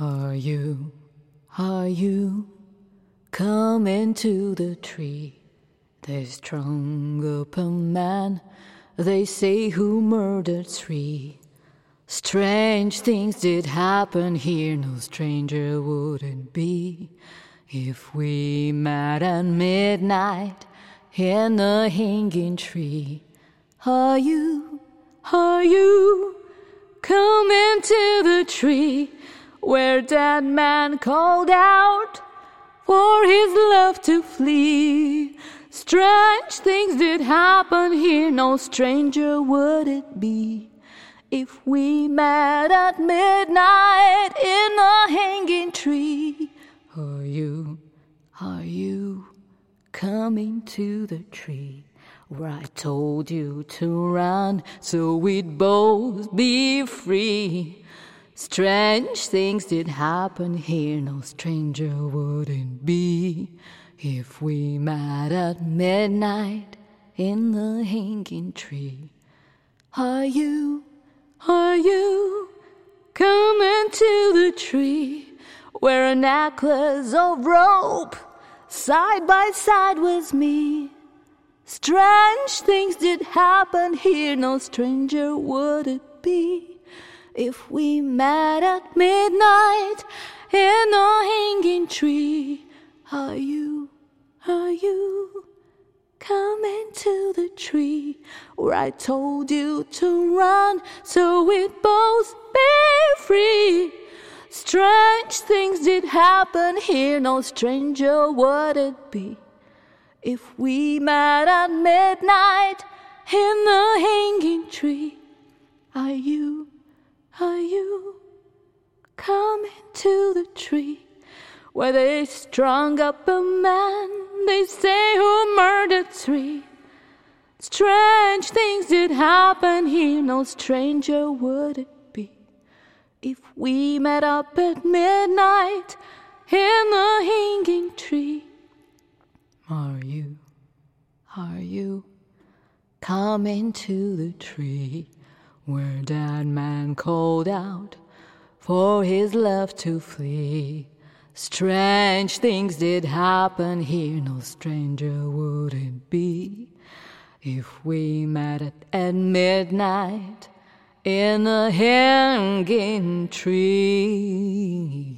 Are you, are you coming to the tree? They strung up a man, they say, who murdered three. Strange things did happen here, no stranger would it be if we met at midnight in a hanging tree. Are you, are you coming to the tree where that man called out for his love to flee? Strange things did happen here, no stranger would it be if we met at midnight in a hanging tree. Are you, are you coming to the tree where I told you to run so we'd both be free? Strange things did happen here, no stranger would it be if we met at midnight in the hanging tree. Are you, are you coming to the tree where a necklace of rope side by side with me? Strange things did happen here, no stranger would it be if we met at midnight in a hanging tree. Are you, are you coming to the tree where I told you to run so we'd both be free? Strange things did happen here, no stranger would it be if we met at midnight in the hanging tree. Are you, are you coming to the tree where they strung up a man they say who murdered three? Strange things did happen here, no stranger would it be if we met up at midnight in the hanging tree. Are you, are you coming to the tree where that man called out for his love to flee? Strange things did happen here, no stranger would it be if we met at, midnight in the hanging tree.